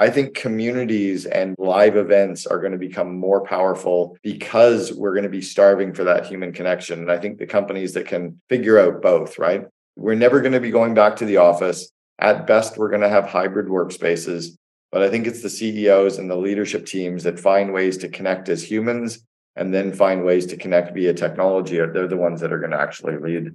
I think communities and live events are going to become more powerful because we're going to be starving for that human connection. And I think the companies that can figure out both, right? We're never going to be going back to the office. At best, we're going to have hybrid workspaces. But I think it's the CEOs and the leadership teams that find ways to connect as humans and then find ways to connect via technology. They're the ones that are going to actually lead.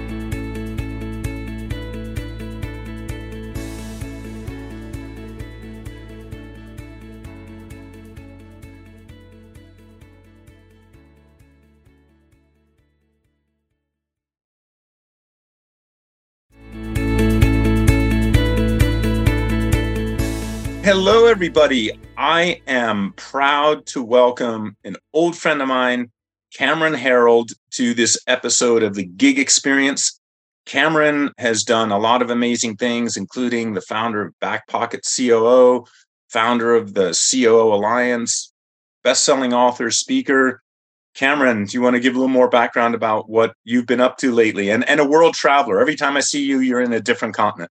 Hello, everybody. I am proud to welcome an old friend of mine, Cameron Herold, to this episode of the Gig Experience. Cameron has done a lot of amazing things, including the founder of Back Pocket COO, founder of the COO Alliance, best-selling author, speaker. Cameron, do you want to give a little more background about what you've been up to lately? And, and a world traveler. Every time I see you, you're in a different continent.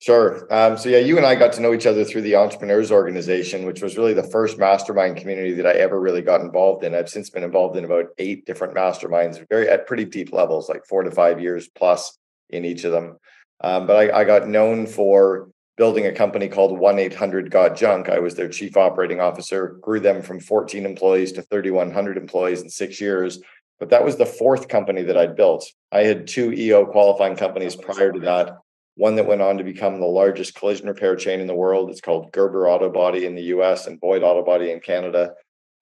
Sure. Um, so yeah, you and I got to know each other through the Entrepreneurs Organization, which was really the first mastermind community that I ever really got involved in. I've since been involved in about eight different masterminds, very at pretty deep levels, like four to five years plus in each of them. Um, but I, I, got known for building a company called One Eight Hundred Got Junk. I was their chief operating officer, grew them from 14 employees to 3,100 employees in six years. But that was the fourth company that I'd built. I had two EO qualifying companies prior to that one that went on to become the largest collision repair chain in the world. It's called Gerber Auto Body in the US and Boyd Auto Body in Canada.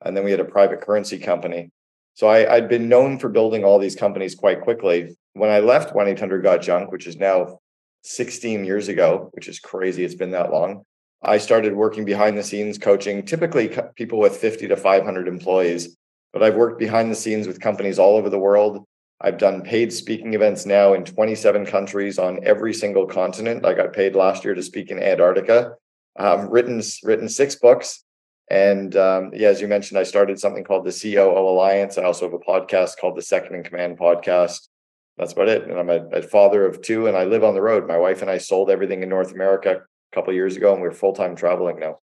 And then we had a private currency company. So I, had been known for building all these companies quite quickly. When I left 1 800 Got Junk, which is now 16 years ago, which is crazy, it's been that long. I started working behind the scenes coaching typically people with 50 to 500 employees, but I've worked behind the scenes with companies all over the world. I've done paid speaking events now in 27 countries on every single continent. I got paid last year to speak in Antarctica. Um, written written six books, and um, yeah, as you mentioned, I started something called the COO Alliance. I also have a podcast called the Second in Command podcast. That's about it. And I'm a, a father of two, and I live on the road. My wife and I sold everything in North America a couple years ago, and we're full time traveling now.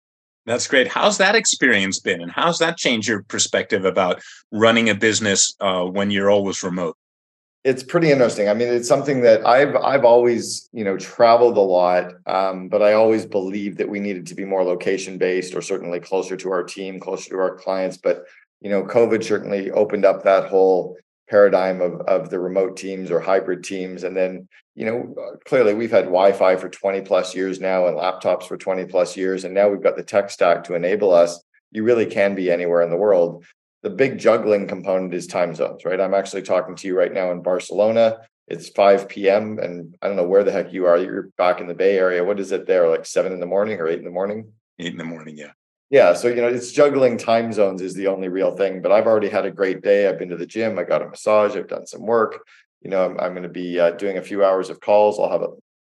That's great. How's that experience been, and how's that changed your perspective about running a business uh, when you're always remote? It's pretty interesting. I mean, it's something that I've I've always you know traveled a lot, um, but I always believed that we needed to be more location based, or certainly closer to our team, closer to our clients. But you know, COVID certainly opened up that whole paradigm of of the remote teams or hybrid teams, and then you know clearly we've had Wi-Fi for twenty plus years now and laptops for twenty plus years, and now we've got the tech stack to enable us. You really can be anywhere in the world the big juggling component is time zones, right? I'm actually talking to you right now in Barcelona. It's 5 p.m. and I don't know where the heck you are. You're back in the Bay Area. What is it there? Like seven in the morning or eight in the morning? Eight in the morning, yeah. Yeah. So, you know, it's juggling time zones is the only real thing. But I've already had a great day. I've been to the gym. I got a massage. I've done some work. You know, I'm, I'm going to be uh, doing a few hours of calls. I'll have a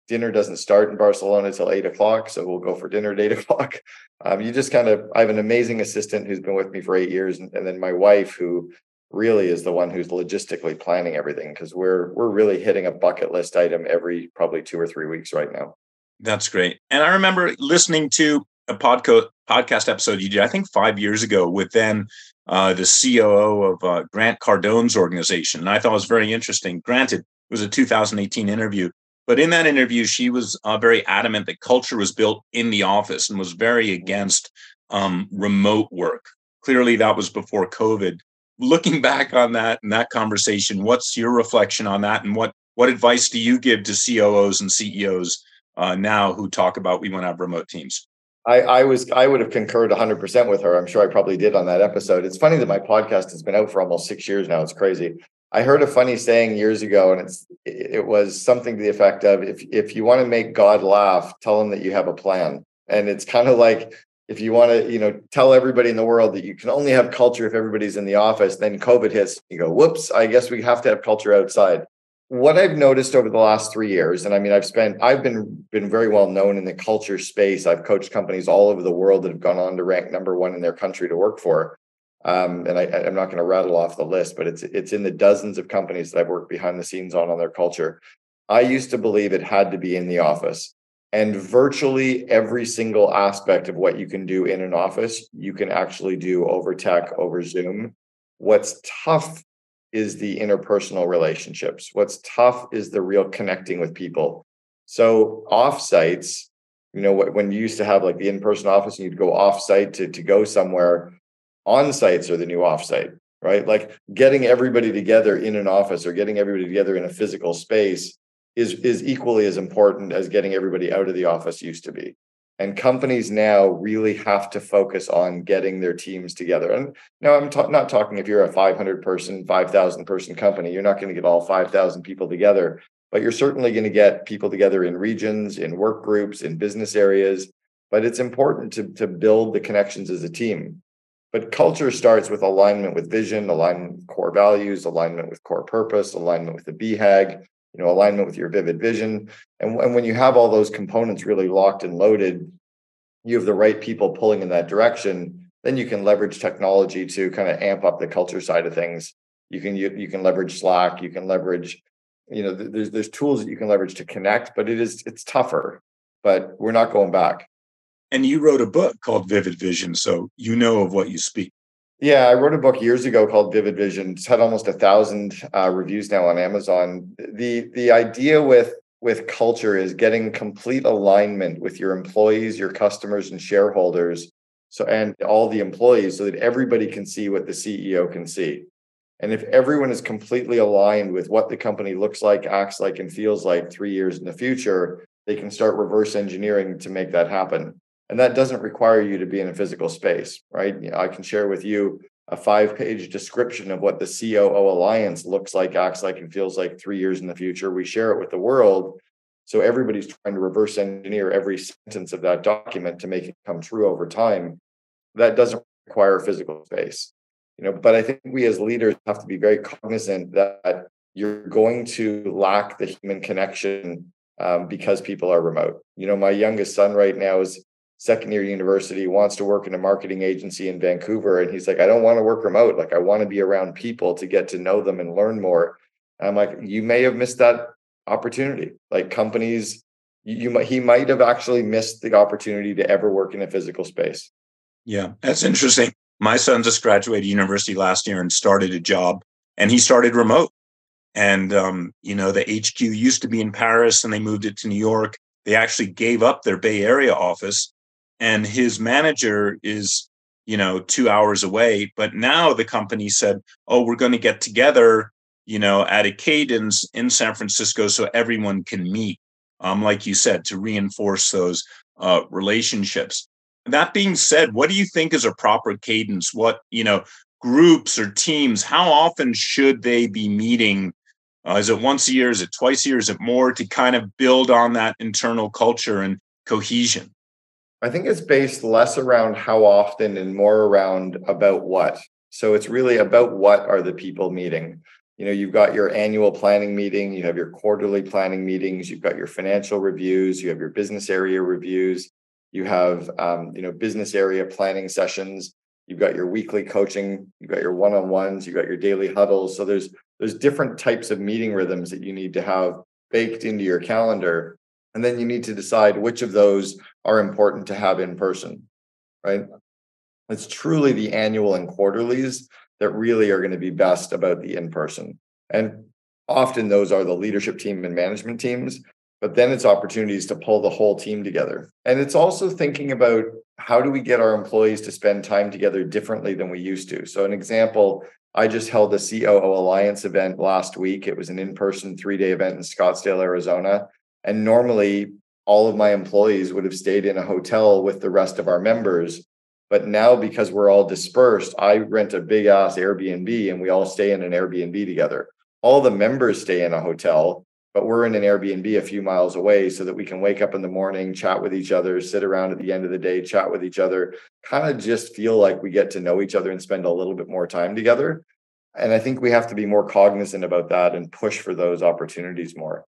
dinner doesn't start in Barcelona until eight o'clock. So we'll go for dinner at eight o'clock. Um, you just kind of, I have an amazing assistant who's been with me for eight years. And, and then my wife, who really is the one who's logistically planning everything because we're we're really hitting a bucket list item every probably two or three weeks right now. That's great. And I remember listening to a podco- podcast episode you did, I think five years ago, with then uh, the COO of uh, Grant Cardone's organization. And I thought it was very interesting. Granted, it was a 2018 interview, but in that interview, she was uh, very adamant that culture was built in the office and was very against um, remote work. Clearly, that was before COVID. Looking back on that and that conversation, what's your reflection on that, and what what advice do you give to COOs and CEOs uh, now who talk about we want to have remote teams? I, I, was I would have concurred 100% with her. I'm sure I probably did on that episode. It's funny that my podcast has been out for almost six years now. It's crazy. I heard a funny saying years ago, and it's it was something to the effect of if if you want to make God laugh, tell him that you have a plan. And it's kind of like if you want to, you know, tell everybody in the world that you can only have culture if everybody's in the office, then COVID hits, you go, whoops, I guess we have to have culture outside. What I've noticed over the last three years, and I mean, I've spent, I've been been very well known in the culture space. I've coached companies all over the world that have gone on to rank number one in their country to work for. Um, and I, I'm not going to rattle off the list, but it's it's in the dozens of companies that I've worked behind the scenes on on their culture. I used to believe it had to be in the office. And virtually every single aspect of what you can do in an office, you can actually do over tech, over Zoom. What's tough is the interpersonal relationships. What's tough is the real connecting with people. So offsites, you know, when you used to have like the in-person office and you'd go offsite to, to go somewhere, on sites are the new offsite, right? Like getting everybody together in an office or getting everybody together in a physical space is is equally as important as getting everybody out of the office used to be. And companies now really have to focus on getting their teams together. And now i'm ta- not talking if you're a 500 person 5000 person company you're not going to get all 5000 people together but you're certainly going to get people together in regions in work groups in business areas. But it's important to, to build the connections as a team but culture starts with alignment with vision alignment with core values alignment with core purpose alignment with the BHAG you know alignment with your vivid vision. And, and when you have all those components really locked and loaded you have the right people pulling in that direction then you can leverage technology to kind of amp up the culture side of things. You can you, you can leverage slack you can leverage you know there's there's tools that you can leverage to connect but it is it's tougher. But we're not going back and you wrote a book called vivid vision so you know of what you speak yeah, I wrote a book years ago called Vivid Vision. It's had almost a thousand uh, reviews now on Amazon. The the idea with with culture is getting complete alignment with your employees, your customers, and shareholders. So and all the employees, so that everybody can see what the CEO can see. And if everyone is completely aligned with what the company looks like, acts like, and feels like three years in the future, they can start reverse engineering to make that happen. And that doesn't require you to be in a physical space, right? You know, I can share with you a five page description of what the COO Alliance looks like, acts like, and feels like three years in the future. We share it with the world. So everybody's trying to reverse engineer every sentence of that document to make it come true over time. That doesn't require physical space. You know, but I think we as leaders have to be very cognizant that you're going to lack the human connection um, because people are remote. You know, my youngest son right now is second year university, wants to work in a marketing agency in Vancouver. And he's like, I don't want to work remote. Like, I want to be around people to get to know them and learn more. And I'm like, you may have missed that opportunity. Like, companies, you, you might, he might have actually missed the opportunity to ever work in a physical space. Yeah, that's interesting. My son just graduated university last year and started a job, and he started remote. And um, you know, the HQ used to be in Paris, and they moved it to New York. They actually gave up their Bay Area office and his manager is you know two hours away but now the company said oh we're going to get together you know at a cadence in san francisco so everyone can meet um, like you said to reinforce those uh, relationships. That being said what do you think is a proper cadence? What you know groups or teams how often should they be meeting? Uh, is it once a year? Is it twice a year? Is it more to kind of build on that internal culture and cohesion I think it's based less around how often and more around about what. So it's really about what are the people meeting. You know, you've got your annual planning meeting, you have your quarterly planning meetings, you've got your financial reviews, you have your business area reviews, you have um, you know business area planning sessions, you've got your weekly coaching, you've got your one-on-ones, you've got your daily huddles. So there's there's different types of meeting rhythms that you need to have baked into your calendar and then you need to decide which of those are important to have in person, right? It's truly the annual and quarterlies that really are going to be best about the in person. And often those are the leadership team and management teams, but then it's opportunities to pull the whole team together. And it's also thinking about how do we get our employees to spend time together differently than we used to. So, an example, I just held a COO Alliance event last week. It was an in person three day event in Scottsdale, Arizona. And normally, all of my employees would have stayed in a hotel with the rest of our members. But now, because we're all dispersed, I rent a big ass Airbnb and we all stay in an Airbnb together. All the members stay in a hotel, but we're in an Airbnb a few miles away so that we can wake up in the morning, chat with each other, sit around at the end of the day, chat with each other, kind of just feel like we get to know each other and spend a little bit more time together. And I think we have to be more cognizant about that and push for those opportunities more.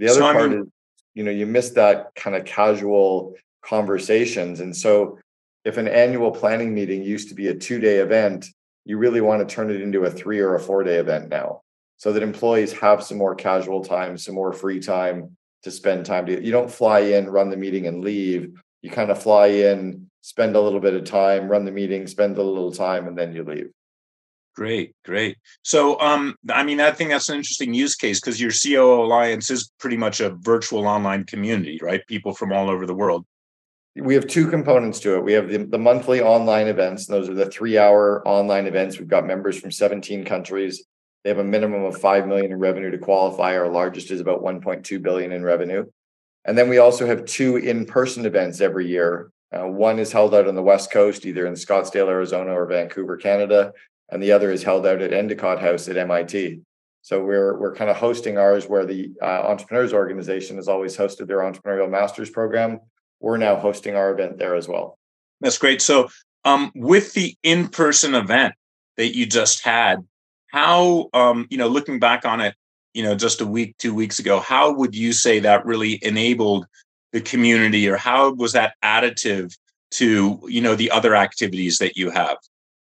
The other so, part mean, is, you know, you miss that kind of casual conversations. And so if an annual planning meeting used to be a two day event, you really want to turn it into a three or a four day event now so that employees have some more casual time, some more free time to spend time to you don't fly in, run the meeting and leave. You kind of fly in, spend a little bit of time, run the meeting, spend a little time, and then you leave. Great, great. So, um, I mean, I think that's an interesting use case because your COO Alliance is pretty much a virtual online community, right? People from all over the world. We have two components to it. We have the, the monthly online events. And those are the three hour online events. We've got members from 17 countries. They have a minimum of 5 million in revenue to qualify. Our largest is about 1.2 billion in revenue. And then we also have two in-person events every year. Uh, one is held out on the West Coast, either in Scottsdale, Arizona or Vancouver, Canada, and the other is held out at Endicott House at MIT. So we're we're kind of hosting ours where the uh, Entrepreneurs Organization has always hosted their entrepreneurial masters program. We're now hosting our event there as well. That's great. So um, with the in-person event that you just had, how um, you know looking back on it you know just a week two weeks ago how would you say that really enabled the community or how was that additive to you know the other activities that you have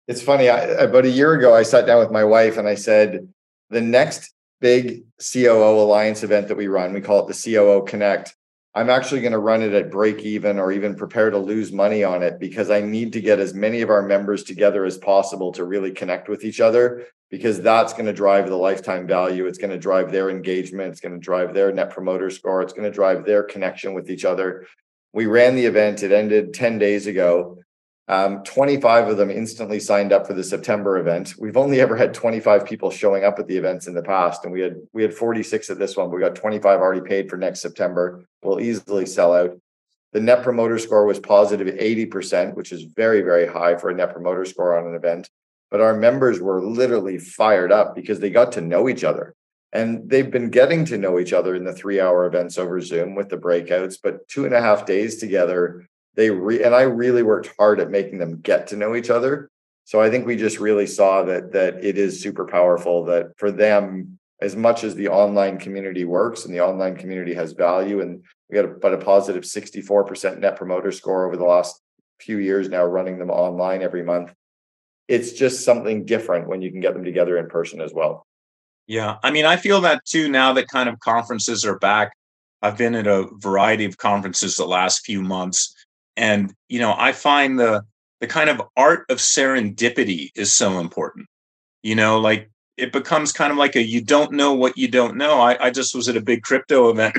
it's funny I, about a year ago i sat down with my wife and i said the next big coo alliance event that we run we call it the coo connect I'm actually going to run it at break even or even prepare to lose money on it because I need to get as many of our members together as possible to really connect with each other because that's going to drive the lifetime value. It's going to drive their engagement. It's going to drive their net promoter score. It's going to drive their connection with each other. We ran the event, it ended 10 days ago. Um, 25 of them instantly signed up for the September event. We've only ever had 25 people showing up at the events in the past, and we had we had 46 at this one. But we got 25 already paid for next September. We'll easily sell out. The net promoter score was positive 80%, which is very, very high for a net promoter score on an event. But our members were literally fired up because they got to know each other. And they've been getting to know each other in the three hour events over Zoom with the breakouts, but two and a half days together they re- and I really worked hard at making them get to know each other. So I think we just really saw that that it is super powerful that for them as much as the online community works and the online community has value and we got about a positive 64% net promoter score over the last few years now running them online every month it's just something different when you can get them together in person as well yeah i mean i feel that too now that kind of conferences are back i've been at a variety of conferences the last few months and you know i find the the kind of art of serendipity is so important. You know like it becomes kind of like a you don't know what you don't know. I, I just was at a big crypto event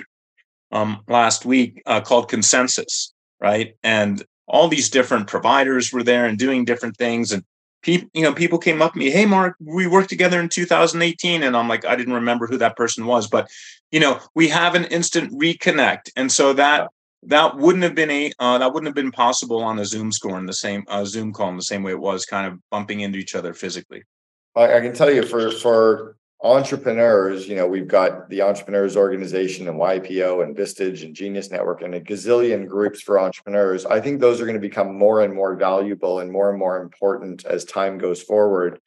um, last week uh, called consensus right? And all these different providers were there and doing different things. And people you know people came up to me hey mark we worked together in 2018 and i'm like i didn't remember who that person was. But you know we have an instant reconnect. And so that that wouldn't have been a uh, that wouldn't have been possible on a Zoom score in the same uh, Zoom call in the same way it was, kind of bumping into each other physically. I, I can tell you for for entrepreneurs, you know, we've got the Entrepreneurs Organization and YPO and Vistage and Genius Network and a gazillion groups for entrepreneurs. I think those are going to become more and more valuable and more and more important as time goes forward,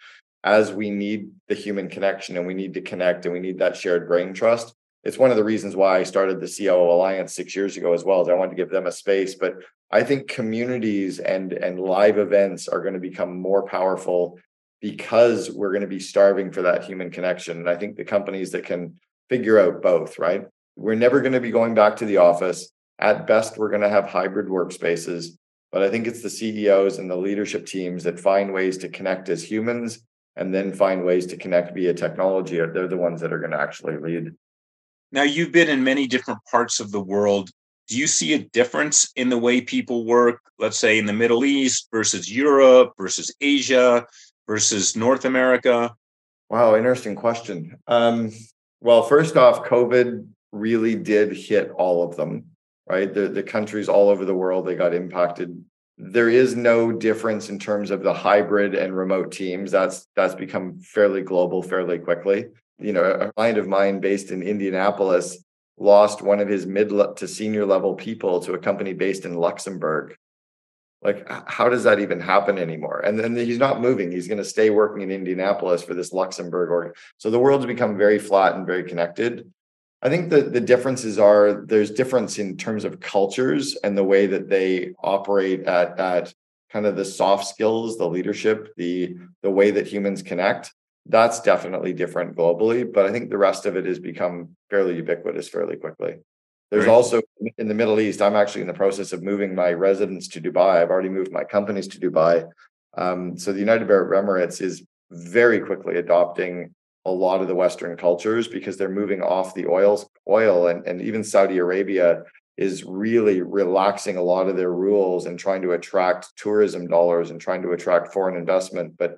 as we need the human connection and we need to connect and we need that shared brain trust it's one of the reasons why I started the COO Alliance six years ago as well, as I wanted to give them a space. But I think communities and and live events are going to become more powerful because we're going to be starving for that human connection. And I think the companies that can figure out both, right? We're never going to be going back to the office. At best, we're going to have hybrid workspaces. But I think it's the CEOs and the leadership teams that find ways to connect as humans and then find ways to connect via technology. They're the ones that are going to actually lead. Now, you've been in many different parts of the world. Do you see a difference in the way people work, let's say in the Middle East versus Europe versus Asia versus North America? Wow, interesting question. Um, well, first off, COVID really did hit all of them, right? The, the countries all over the world, they got impacted. There is no difference in terms of the hybrid and remote teams. That's that's become fairly global fairly quickly. You know, a client of mine based in Indianapolis lost one of his mid to senior level people to a company based in Luxembourg. Like, how does that even happen anymore? And then he's not moving. He's going to stay working in Indianapolis for this Luxembourg org. So the world's become very flat and very connected. I think the the differences are there's difference in terms of cultures and the way that they operate at at kind of the soft skills, the leadership, the the way that humans connect. That's definitely different globally, but I think the rest of it has become fairly ubiquitous fairly quickly. There's right. also in the Middle East. I'm actually in the process of moving my residence to Dubai. I've already moved my companies to Dubai. Um, so the United Arab Emirates is very quickly adopting a lot of the Western cultures because they're moving off the oils, oil, and, and even Saudi Arabia is really relaxing a lot of their rules and trying to attract tourism dollars and trying to attract foreign investment. But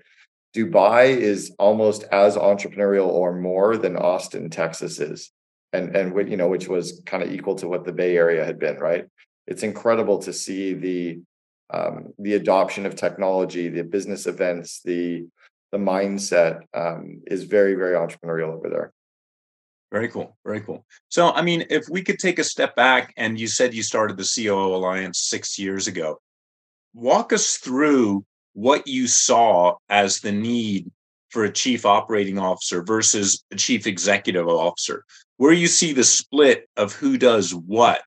Dubai is almost as entrepreneurial or more than Austin, Texas is. And and you know, which was kind of equal to what the Bay Area had been, right? It's incredible to see the um, the adoption of technology, the business events, the the mindset um, is very, very entrepreneurial over there. Very cool. Very cool. So, I mean, if we could take a step back, and you said you started the COO Alliance six years ago, walk us through what you saw as the need for a chief operating officer versus a chief executive officer, where you see the split of who does what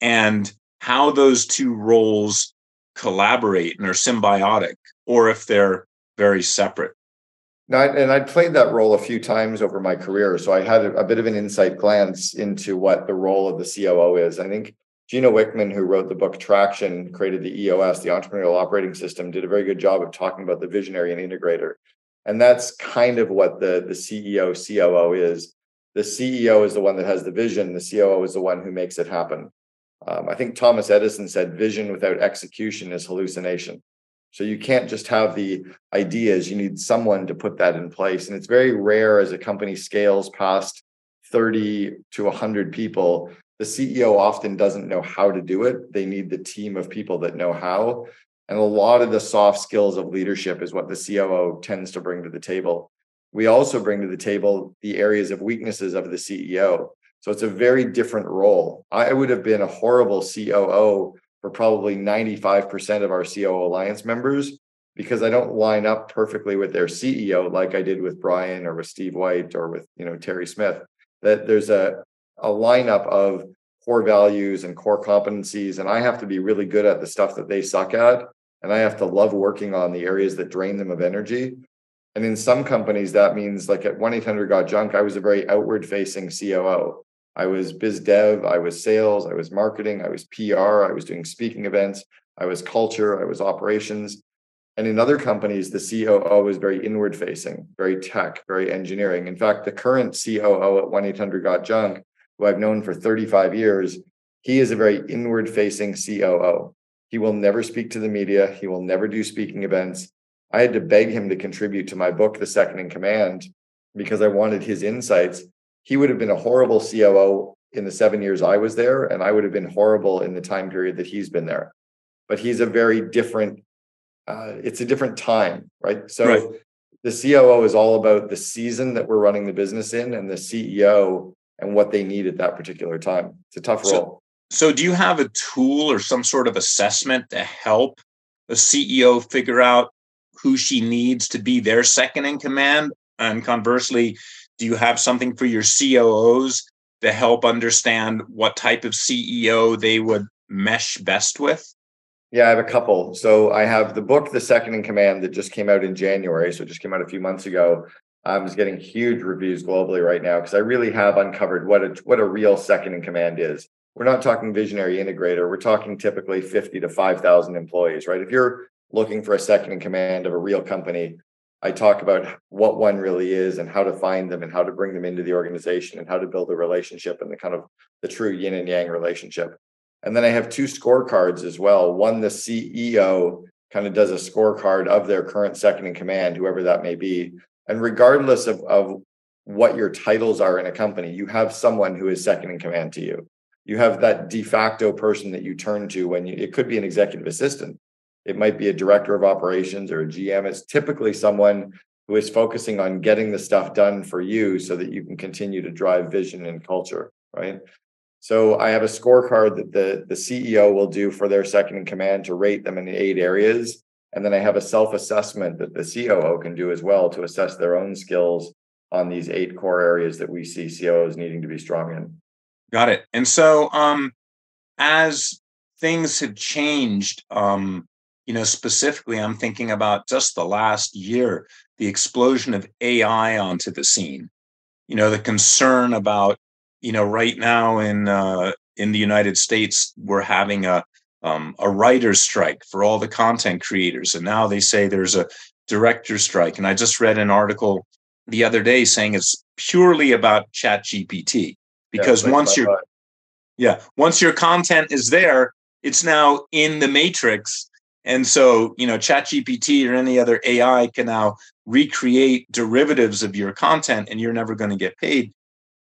and how those two roles collaborate and are symbiotic, or if they're very separate. Now, and I played that role a few times over my career, so I had a, a, bit of an insight glance into what the role of the COO is. I think Gino Wickman, who wrote the book Traction, created the EOS, the Entrepreneurial Operating System, did a very good job of talking about the visionary and integrator, and that's kind of what the the CEO COO is. The CEO is the one that has the vision. The COO is the one who makes it happen. Um, I think Thomas Edison said, "Vision without execution is hallucination." So you can't just have the ideas, you need someone to put that in place. And it's very rare as a company scales past 30 to 100 people. The CEO often doesn't know how to do it. They need the team of people that know how. And a lot of the soft skills of leadership is what the COO tends to bring to the table. We also bring to the table the areas of weaknesses of the CEO. So it's a very different role. I would have been a horrible COO for probably 95% of our COO Alliance members because I don't line up perfectly with their CEO like I did with Brian or with Steve White or with you know Terry Smith. That there's a a lineup of core values and core competencies, and I have to be really good at the stuff that they suck at, and I have to love working on the areas that drain them of energy. And in some companies, that means like at 1 800 Got Junk, I was a very outward facing COO. I was biz dev, I was sales, I was marketing, I was PR, I was doing speaking events, I was culture, I was operations. And in other companies, the COO was very inward facing, very tech, very engineering. In fact, the current COO at 1 800 Got Junk, who I've known for 35 years, he is a very inward facing COO. He will never speak to the media, he will never do speaking events. I had to beg him to contribute to my book, The Second in Command, because I wanted his insights he would have been a horrible COO in the seven years I was there, and I would have been horrible in the time period that he's been there. But he's a very different. Uh, it's a different time, right? So right. the COO is all about the season that we're running the business in, and the CEO and what they need at that particular time. It's a tough so, role. So, do you have a tool or some sort of assessment to help a CEO figure out who she needs to be their second in command? And conversely, do you have something for your COOs to help understand what type of CEO they would mesh best with? Yeah, I have a couple. So I have the book, The Second in Command, that just came out in January. So it just came out a few months ago. Um, I'm just getting huge reviews globally right now because I really have uncovered what a what a real second in command is. We're not talking visionary integrator. We're talking typically 50 to 5,000 employees, right? If you're looking for a second in command of a real company, I talk about what one really is and how to find them and how to bring them into the organization and how to build a relationship and the kind of the true yin and yang relationship. And then I have two scorecards as well. One, the CEO kind of does a scorecard of their current second in command, whoever that may be. And regardless of, of what your titles are in a company, you have someone who is second in command to you. You have that de facto person that you turn to when you, it could be an executive assistant it might be a director of operations or a GM. It's typically someone who is focusing on getting the stuff done for you so that you can continue to drive vision and culture, right? So I have a scorecard that the, the CEO will do for their second in command to rate them in the eight areas. And then I have a self-assessment that the COO can do as well to assess their own skills on these eight core areas that we see COOs needing to be strong in. Got it. And so um as things have changed, um, you know, specifically, I'm thinking about just the last year, the explosion of AI onto the scene. You know, the concern about, you know, right now in uh, in the United States, we're having a um, a writer's strike for all the content creators, and now they say there's a director strike. And I just read an article the other day saying it's purely about Chat GPT because yeah, once you're yeah once your content is there it's now in the matrix. And so you know chat gpt or any other ai can now recreate derivatives of your content and you're never going to get paid.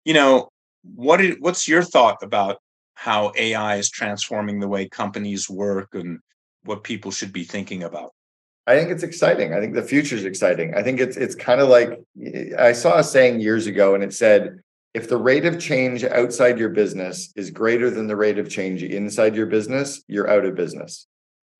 You know what is, what's your thought about how ai is transforming the way companies work and what people should be thinking about I think it's exciting. I think the future is exciting. I think it's it's kind of like I saw a saying years ago, and it said, if the rate of change outside your business is greater than the rate of change inside your business, you're out of business.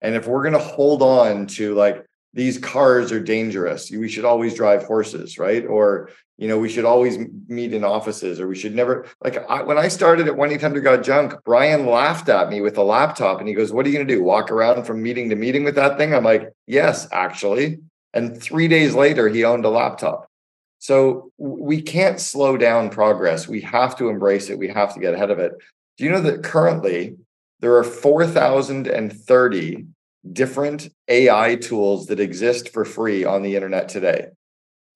And if we're going to hold on to like these cars are dangerous, we should always drive horses, right? Or you know, we should always meet in offices, or we should never like I, when I started at One Eight Hundred Got Junk. Brian laughed at me with a laptop, and he goes, "What are you going to do? Walk around from meeting to meeting with that thing?" I'm like, "Yes, actually." And three days later, he owned a laptop. So we can't slow down progress. We have to embrace it. We have to get ahead of it. Do you know that currently there are 4,030 different AI tools that exist for free on the internet today?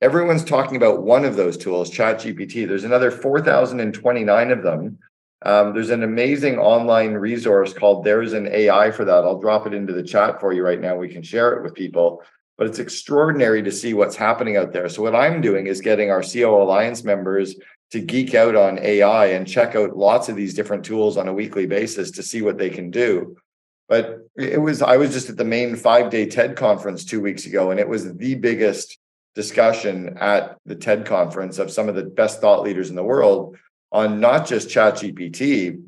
Everyone's talking about one of those tools, ChatGPT. There's another 4,029 of them. Um, there's an amazing online resource called There's an AI for that. I'll drop it into the chat for you right now. We can share it with people but it's extraordinary to see what's happening out there. So what I'm doing is getting our COO Alliance members to geek out on AI and check out lots of these different tools on a weekly basis to see what they can do. But it was I was just at the main 5-day TED conference 2 weeks ago and it was the biggest discussion at the TED conference of some of the best thought leaders in the world on not just ChatGPT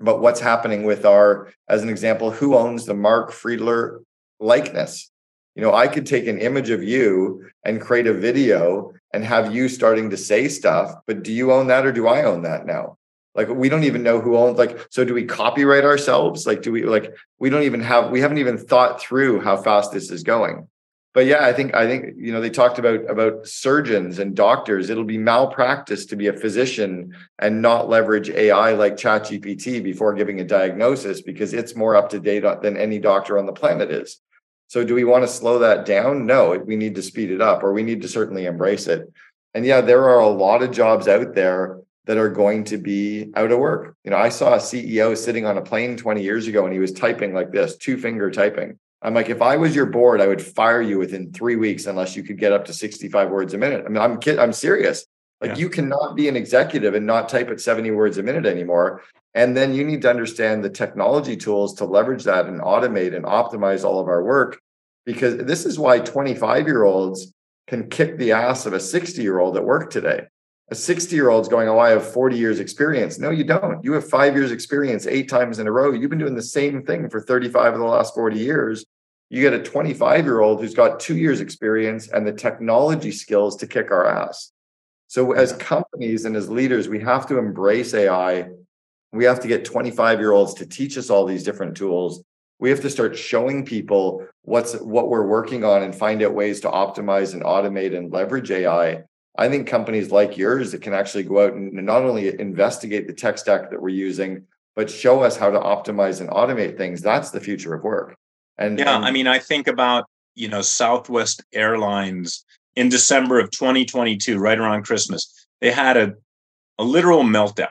but what's happening with our as an example who owns the Mark Friedler likeness you know, I could take an image of you and create a video and have you starting to say stuff, but do you own that or do I own that now? Like we don't even know who owns like so do we copyright ourselves? Like do we like we don't even have we haven't even thought through how fast this is going. But yeah, I think I think you know they talked about about surgeons and doctors. It'll be malpractice to be a physician and not leverage AI like ChatGPT before giving a diagnosis because it's more up to date than any doctor on the planet is. So do we want to slow that down? No, we need to speed it up or we need to certainly embrace it. And yeah, there are a lot of jobs out there that are going to be out of work. You know, I saw a CEO sitting on a plane 20 years ago and he was typing like this, two finger typing. I'm like, if I was your board, I would fire you within three weeks unless you could get up to 65 words a minute. I mean, I'm kid, I'm serious. Like yeah. you cannot be an executive and not type at 70 words a minute anymore. And then you need to understand the technology tools to leverage that and automate and optimize all of our work. Because this is why 25 year olds can kick the ass of a 60 year old at work today. A 60 year old's going, Oh, I have 40 years experience. No, you don't. You have five years experience eight times in a row. You've been doing the same thing for 35 of the last 40 years. You get a 25 year old who's got two years experience and the technology skills to kick our ass. So, as companies and as leaders, we have to embrace AI we have to get 25 year olds to teach us all these different tools. We have to start showing people what's what we're working on and find out ways to optimize and automate and leverage AI. I think companies like yours that can actually go out and not only investigate the tech stack that we're using, but show us how to optimize and automate things. That's the future of work. And yeah, and, I mean, I think about you know Southwest Airlines in December of 2022, right around Christmas, they had a a literal meltdown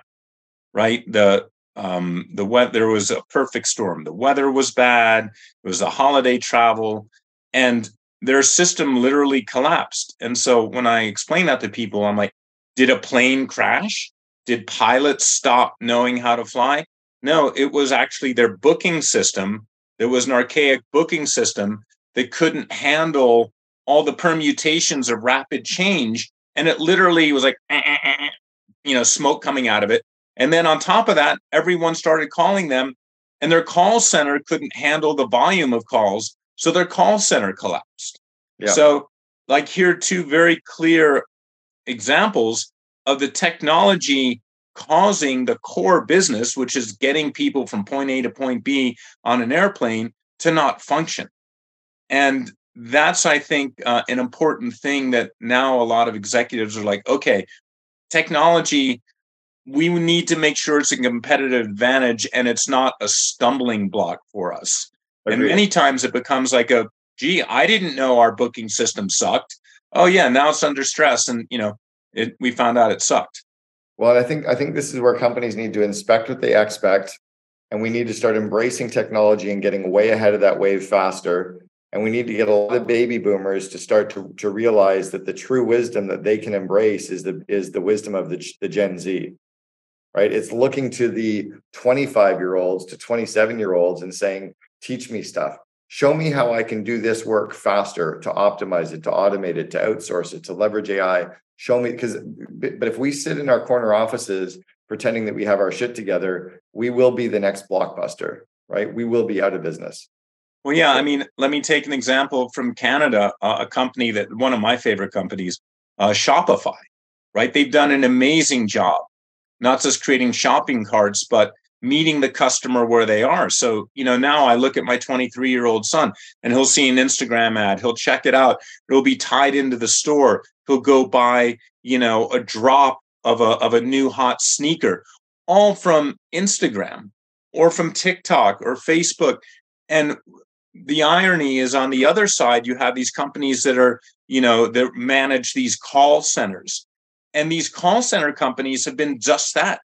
right? The um, the weather there was a perfect storm. The weather was bad. It was a holiday travel, and their system literally collapsed. And so when I explain that to people, I'm like, did a plane crash? Did pilots stop knowing how to fly? No, it was actually their booking system. There was an archaic booking system that couldn't handle all the permutations of rapid change. And it literally was like, eh, eh, eh, you know, smoke coming out of it. And then on top of that, everyone started calling them, and their call center couldn't handle the volume of calls. So their call center collapsed. Yeah. So, like, here are two very clear examples of the technology causing the core business, which is getting people from point A to point B on an airplane, to not function. And that's, I think, uh, an important thing that now a lot of executives are like, okay, technology, we need to make sure it's a competitive advantage and it's not a stumbling block for us. Agreed. And many times it becomes like a, gee, I didn't know our booking system sucked. Oh yeah, now it's under stress, and you know, it, we found out it sucked. Well, I think I think this is where companies need to inspect what they expect, and we need to start embracing technology and getting way ahead of that wave faster. And we need to get a lot of baby boomers to start to, to realize that the true wisdom that they can embrace is the is the wisdom of the, the Gen Z. Right? It's looking to the 25 year olds to 27 year olds and saying, teach me stuff. Show me how I can do this work faster to optimize it, to automate it, to outsource it, to leverage AI, show me because but if we sit in our corner offices pretending that we have our shit together we will be the next blockbuster right? We will be out of business. Well yeah i mean let me take an example from canada a company that one of my favorite companies uh, shopify right? They've done an amazing job not just creating shopping carts but meeting the customer where they are. So, you know, now I look at my 23 year old son and he'll see an Instagram ad, he'll check it out, it'll be tied into the store. He'll go buy, you know, a drop of a, of a new hot sneaker, all from Instagram or from TikTok or Facebook. And the irony is on the other side, you have these companies that are, you know, that manage these call centers. And these call center companies have been just that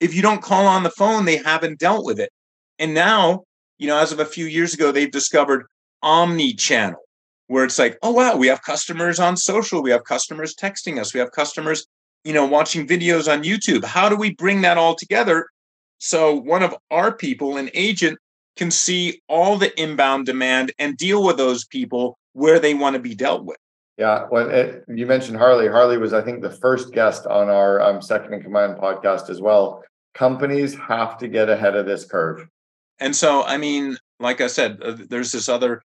if you don't call on the phone, they haven't dealt with it. And now, you know, as of a few years ago, they've discovered omni channel, where it's like, oh, wow, we have customers on social, we have customers texting us, we have customers, you know, watching videos on YouTube. How do we bring that all together so one of our people, an agent, can see all the inbound demand and deal with those people where they want to be dealt with? Yeah, well, it, you mentioned Harley. Harley was, I think, the first guest on our um, Second in Command podcast as well. Companies have to get ahead of this curve. And so, I mean, like I said, uh, there's this other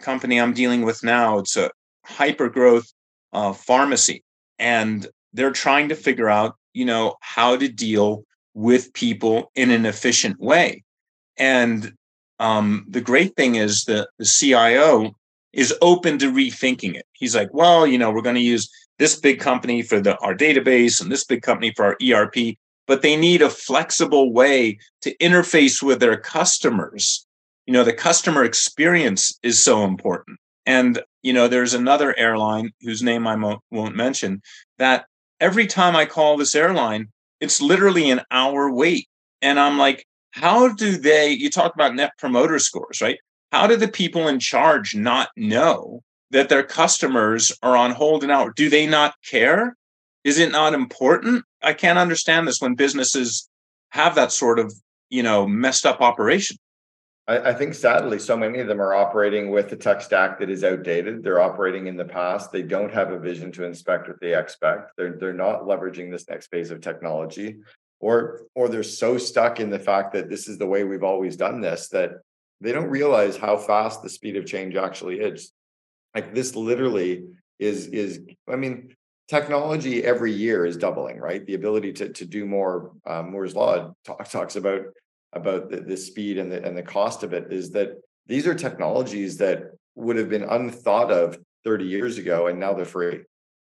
company I'm dealing with now. It's a hyper growth uh, pharmacy, and they're trying to figure out, you know, how to deal with people in an efficient way. And um, the great thing is that the CIO is open to rethinking it. He's like, well, you know, we're going to use this big company for the our database and this big company for our ERP, but they need a flexible way to interface with their customers. You know, the customer experience is so important. And you know, there's another airline whose name I won't mention that every time I call this airline, it's literally an hour wait. And I'm like, how do they, you talk about net promoter scores, right? How do the people in charge not know that their customers are on hold an hour? Do they not care? Is it not important? I can't understand this when businesses have that sort of, you know, messed up operation. I, I think sadly, so many of them are operating with a tech stack that is outdated. They're operating in the past. They don't have a vision to inspect what they expect. They're they're not leveraging this next phase of technology, or or they're so stuck in the fact that this is the way we've always done this that they don't realize how fast the speed of change actually is like this literally is is i mean technology every year is doubling right? The ability to to do more um, moore's law talk, talks about about the, the speed and the and the cost of it is that these are technologies that would have been unthought of 30 years ago and now they're free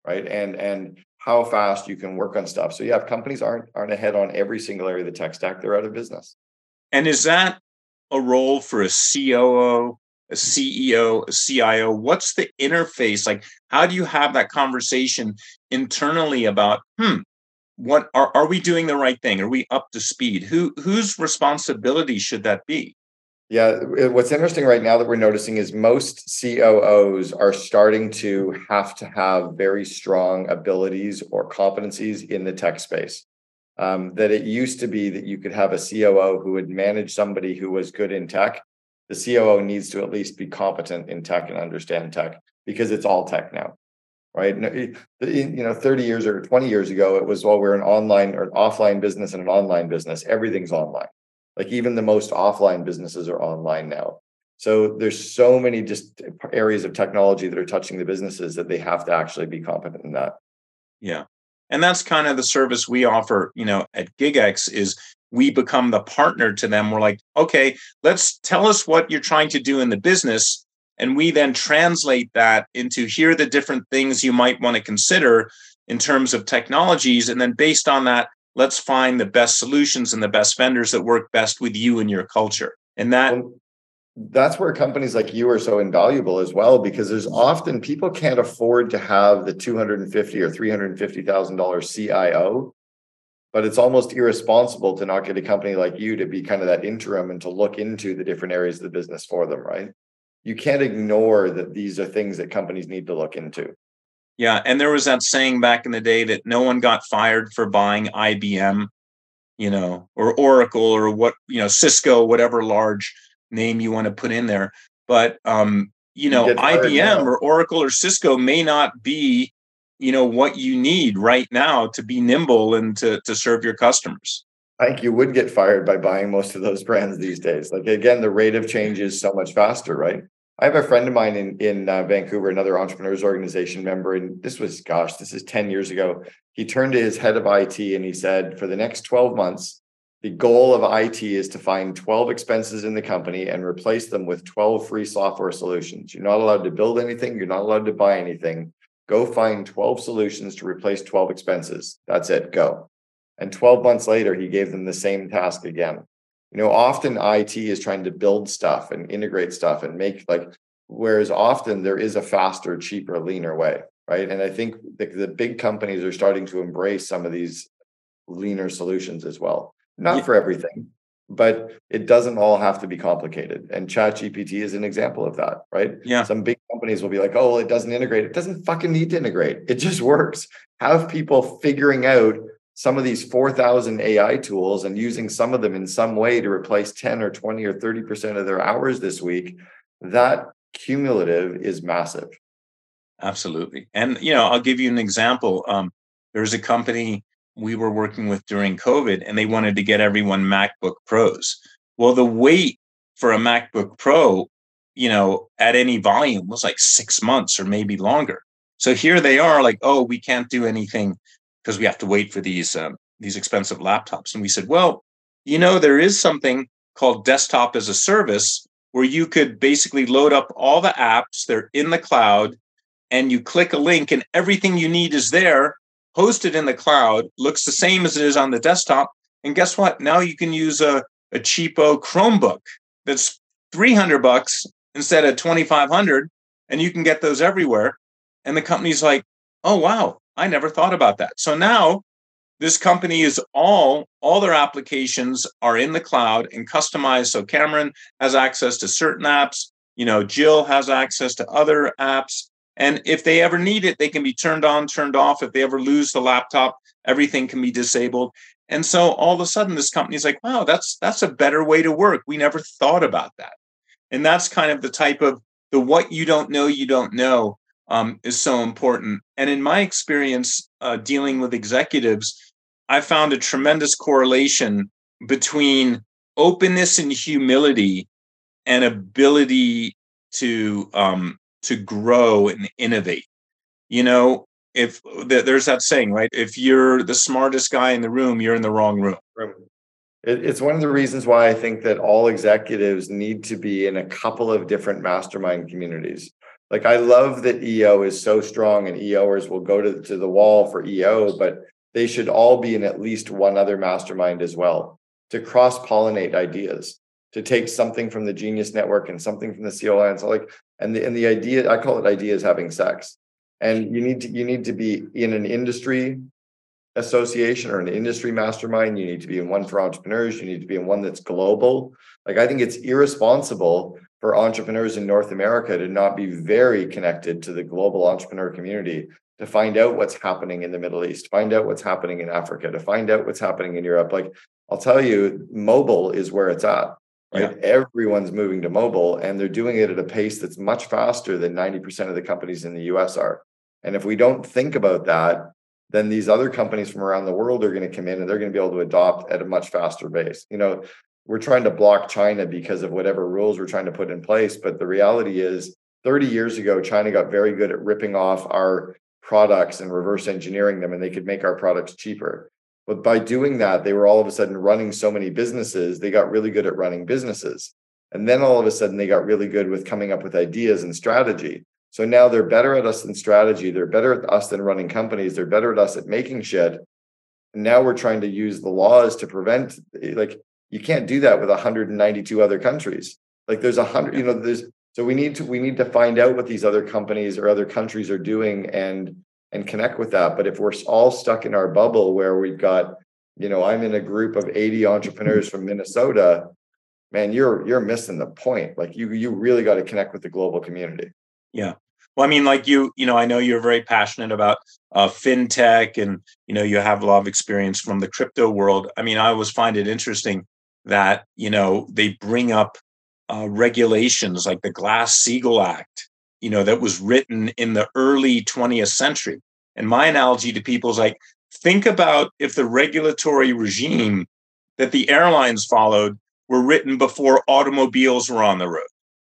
right? And and how fast you can work on stuff. So yeah if companies aren't aren't ahead on every single area of the tech stack. They're out of business. And is that a role for a COO, a CEO, a CIO? What's the interface? Like, how do you have that conversation internally about, hmm, what are, are we doing the right thing? Are we up to speed? Who whose responsibility should that be? Yeah, what's interesting right now that we're noticing is most COOs are starting to have to have very strong abilities or competencies in the tech space um, that it used to be that you could have a COO who would manage somebody who was good in tech. The COO needs to at least be competent in tech and understand tech. because it's all tech now right? Eh, eh, you know 30 years or 20 years ago it was well we're an online or an offline business and an online business. Everything's online. Like even the most offline businesses are online now. So there's so many just areas of technology that are touching the businesses that they have to actually be competent in that. Yeah. And that's kind of the service we offer you know at GigX is we become the partner to them we're like okay let's tell us what you're trying to do in the business and we then translate that into here are the different things you might want to consider in terms of technologies and then based on that let's find the best solutions and the best vendors that work best with you and your culture and that that's where companies like you are so invaluable as well because there's often people can't afford to have the 250 or 350 thousand dollar CIO but it's almost irresponsible to not get a company like you to be kind of that interim and to look into the different areas of the business for them right? You can't ignore that these are things that companies need to look into. Yeah and there was that saying back in the day that no one got fired for buying IBM you know or Oracle or what you know Cisco whatever large name you want to put in there. But um, you know, you IBM or Oracle or Cisco may not be, you know, what you need right now to be nimble and to to serve your customers. I think you would get fired by buying most of those brands these days. Like again, the rate of change is so much faster, right? I have a friend of mine in in uh, Vancouver, another entrepreneurs organization member, and this was, gosh, this is ten years ago. He turned to his head of IT and he said, for the next twelve months, the goal of IT is to find 12 expenses in the company and replace them with 12 free software solutions. You're not allowed to build anything, you're not allowed to buy anything. Go find 12 solutions to replace 12 expenses. That's it, go. And 12 months later, he gave them the same task again. You know, often IT is trying to build stuff and integrate stuff and make like, whereas often there is a faster, cheaper, leaner way, right? And I think the, the big companies are starting to embrace some of these leaner solutions as well not yeah. for everything but it doesn't all have to be complicated and chat gpt is an example of that right yeah some big companies will be like oh well, it doesn't integrate. It doesn't fucking need to integrate. It just works. Have people figuring out some of these 4000 ai tools and using some of them in some way to replace 10 or 20 or 30% of their hours this week that cumulative is massive. Absolutely. And you know i'll give you an example. Um, there's a company we were working with during COVID, and they wanted to get everyone MacBook Pros. Well, the wait for a MacBook Pro, you know, at any volume was like six months or maybe longer. So here they are, like, oh, we can't do anything because we have to wait for these um, these expensive laptops. And we said, well, you know, there is something called desktop as a service where you could basically load up all the apps. They're in the cloud, and you click a link, and everything you need is there hosted in the cloud, looks the same as it is on the desktop. And guess what? Now you can use a, a cheapo Chromebook that's 300 bucks instead of 2500 and you can get those everywhere. And the company's like, "Oh wow, I never thought about that." So now this company is all all their applications are in the cloud and customized so Cameron has access to certain apps, you know, Jill has access to other apps and if they ever need it, they can be turned on, turned off. If they ever lose the laptop, everything can be disabled. And so all of a sudden, this company is like, wow, that's that's a better way to work. We never thought about that. And that's kind of the type of the what you don't know, you don't know um, is so important. And in my experience uh, dealing with executives, I found a tremendous correlation between openness and humility and ability to um, to grow and innovate. You know, if there's that saying, right? If you're the smartest guy in the room, you're in the wrong room. It's one of the reasons why I think that all executives need to be in a couple of different mastermind communities. Like I love that EO is so strong and EOers will go to, to the wall for EO, but they should all be in at least one other mastermind as well to cross pollinate ideas, to take something from the Genius Network and something from the COO Alliance. Like and the and the idea i call it ideas having sex and you need to you need to be in an industry association or an industry mastermind you need to be in one for entrepreneurs you need to be in one that's global like i think it's irresponsible for entrepreneurs in north america to not be very connected to the global entrepreneur community to find out what's happening in the middle east find out what's happening in africa to find out what's happening in europe like i'll tell you mobile is where it's at Right. Yeah. Everyone's moving to mobile and they're doing it at a pace that's much faster than 90% of the companies in the US are. And if we don't think about that, then these other companies from around the world are going to come in and they're going to be able to adopt at a much faster pace. You know, we're trying to block China because of whatever rules we're trying to put in place. But the reality is, 30 years ago, China got very good at ripping off our products and reverse engineering them, and they could make our products cheaper. But by doing that, they were all of a sudden running so many businesses, they got really good at running businesses. And then all of a sudden, they got really good with coming up with ideas and strategy. So now they're better at us than strategy. They're better at us than running companies. They're better at us at making shit. And now we're trying to use the laws to prevent, like, you can't do that with 192 other countries. Like, there's a hundred, you know, there's so we need to we need to find out what these other companies or other countries are doing and and connect with that. But if we're all stuck in our bubble where we've got, you know, I'm in a group of 80 entrepreneurs from Minnesota, man, you're you're missing the point. Like you you really got to connect with the global community. Yeah. Well, I mean, like you, you know, I know you're very passionate about uh, fintech, and you know, you have a lot of experience from the crypto world. I mean, I always find it interesting that you know they bring up uh, regulations like the Glass Steagall Act, you know, that was written in the early 20th century. And my analogy to people is like, think about if the regulatory regime that the airlines followed were written before automobiles were on the road,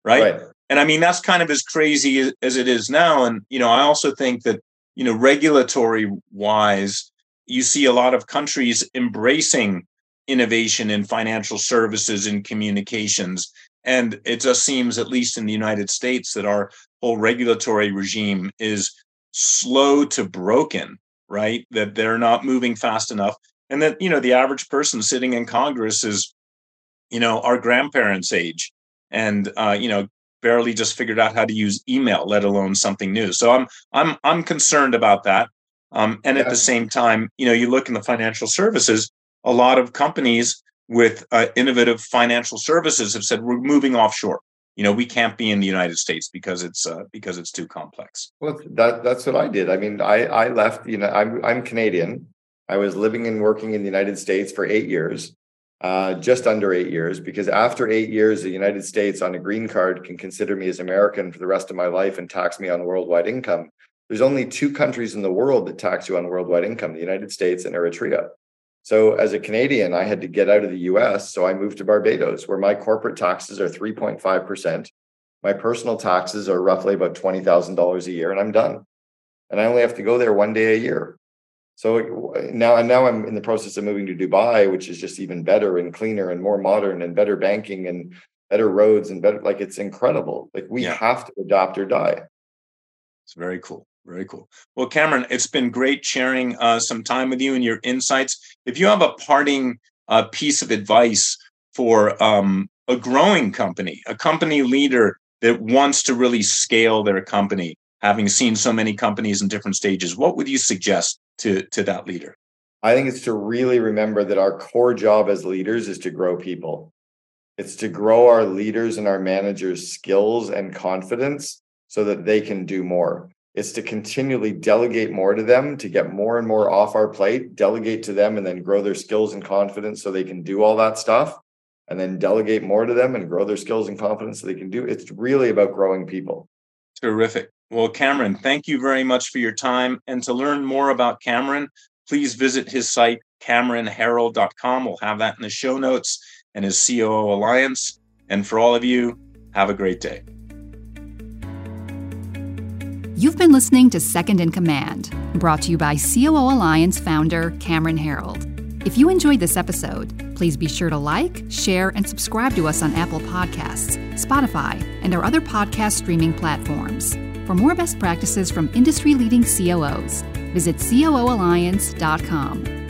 right? right. And I mean, that's kind of as crazy as it is now. And, you know, I also think that, you know, regulatory wise, you see a lot of countries embracing innovation in financial services and communications and it just seems, at least in the United States, that our whole regulatory regime is slow to broken, right? That they're not moving fast enough. And that, you know, the average person sitting in Congress is, you know, our grandparents' age and, uh, you know, barely just figured out how to use email, let alone something new. So I'm, I'm, I'm concerned about that. Um, and at the same time, you know, you look in the financial services, a lot of companies with uh, innovative financial services have said we're moving offshore. You know, we can't be in the United States because it's uh, because it's too complex. Well, that that's what I did. I mean, I I left. You know, I'm I'm Canadian. I was living and working in the United States for eight years, uh, just under eight years, because after eight years, the United States on a green card can consider me as American for the rest of my life and tax me on worldwide income. There's only two countries in the world that tax you on worldwide income: the United States and Eritrea. So as a Canadian, I had to get out of the US. So I moved to Barbados, where my corporate taxes are 3.5%. My personal taxes are roughly about $20,000 a year, and I'm done. And I only have to go there one day a year. So now, and now I'm in the process of moving to Dubai, which is just even better and cleaner and more modern and better banking and better roads and better. Like it's incredible. Like we yeah. have to adopt or die. It's very cool. Very cool. Well, Cameron, it's been great sharing uh, some time with you and your insights. If you have a parting uh, piece of advice for um, a growing company, a company leader that wants to really scale their company, having seen so many companies in different stages, what would you suggest to, to that leader? I think it's to really remember that our core job as leaders is to grow people. It's to grow our leaders and our managers' skills and confidence so that they can do more. It's to continually delegate more to them to get more and more off our plate, delegate to them, and then grow their skills and confidence so they can do all that stuff. And then delegate more to them and grow their skills and confidence so they can do. It's really about growing people. Terrific. Well, Cameron, thank you very much for your time. And to learn more about Cameron, please visit his site, CameronHerold.com. We'll have that in the show notes and his COO Alliance. And for all of you, have a great day. You've been listening to Second in Command, brought to you by COO Alliance founder Cameron Herold. If you enjoyed this episode, please be sure to like, share, and subscribe to us on Apple Podcasts, Spotify, and our other podcast streaming platforms. For more best practices from industry leading COOs, visit COOalliance.com.